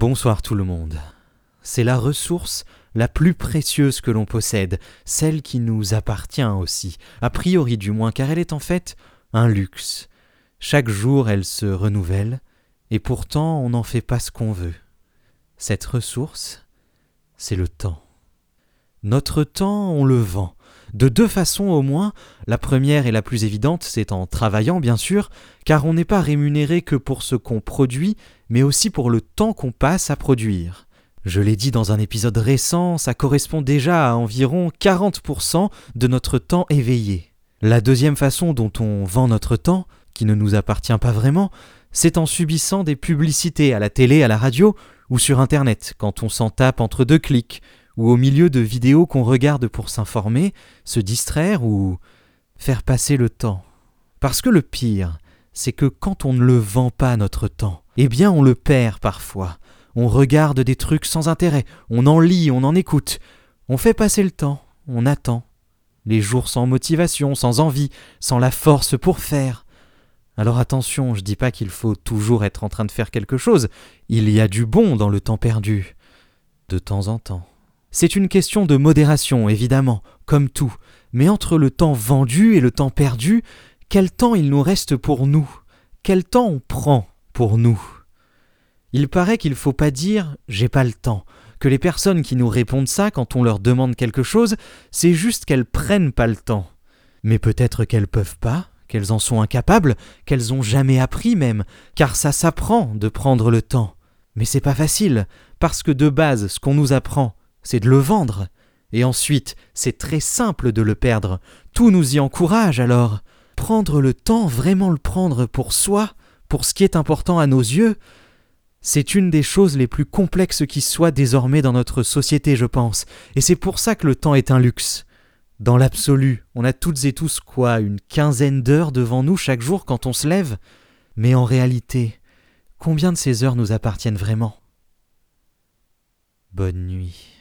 Bonsoir tout le monde. C'est la ressource la plus précieuse que l'on possède, celle qui nous appartient aussi, a priori du moins, car elle est en fait un luxe. Chaque jour elle se renouvelle, et pourtant on n'en fait pas ce qu'on veut. Cette ressource, c'est le temps. Notre temps, on le vend. De deux façons au moins. La première et la plus évidente, c'est en travaillant, bien sûr, car on n'est pas rémunéré que pour ce qu'on produit, mais aussi pour le temps qu'on passe à produire. Je l'ai dit dans un épisode récent, ça correspond déjà à environ 40% de notre temps éveillé. La deuxième façon dont on vend notre temps, qui ne nous appartient pas vraiment, c'est en subissant des publicités à la télé, à la radio ou sur Internet, quand on s'en tape entre deux clics, ou au milieu de vidéos qu'on regarde pour s'informer, se distraire ou faire passer le temps. Parce que le pire, c'est que quand on ne le vend pas notre temps, eh bien on le perd parfois. On regarde des trucs sans intérêt, on en lit, on en écoute, on fait passer le temps, on attend. Les jours sans motivation, sans envie, sans la force pour faire. Alors attention, je dis pas qu'il faut toujours être en train de faire quelque chose, il y a du bon dans le temps perdu. De temps en temps. C'est une question de modération, évidemment, comme tout, mais entre le temps vendu et le temps perdu, quel temps il nous reste pour nous? Quel temps on prend pour nous? Il paraît qu'il ne faut pas dire j'ai pas le temps, que les personnes qui nous répondent ça quand on leur demande quelque chose, c'est juste qu'elles prennent pas le temps. Mais peut-être qu'elles peuvent pas, qu'elles en sont incapables, qu'elles ont jamais appris même, car ça s'apprend de prendre le temps. Mais c'est pas facile, parce que de base, ce qu'on nous apprend, c'est de le vendre. Et ensuite, c'est très simple de le perdre. Tout nous y encourage alors. Prendre le temps, vraiment le prendre pour soi, pour ce qui est important à nos yeux, c'est une des choses les plus complexes qui soient désormais dans notre société, je pense, et c'est pour ça que le temps est un luxe. Dans l'absolu, on a toutes et tous quoi, une quinzaine d'heures devant nous chaque jour quand on se lève Mais en réalité, combien de ces heures nous appartiennent vraiment? Bonne nuit.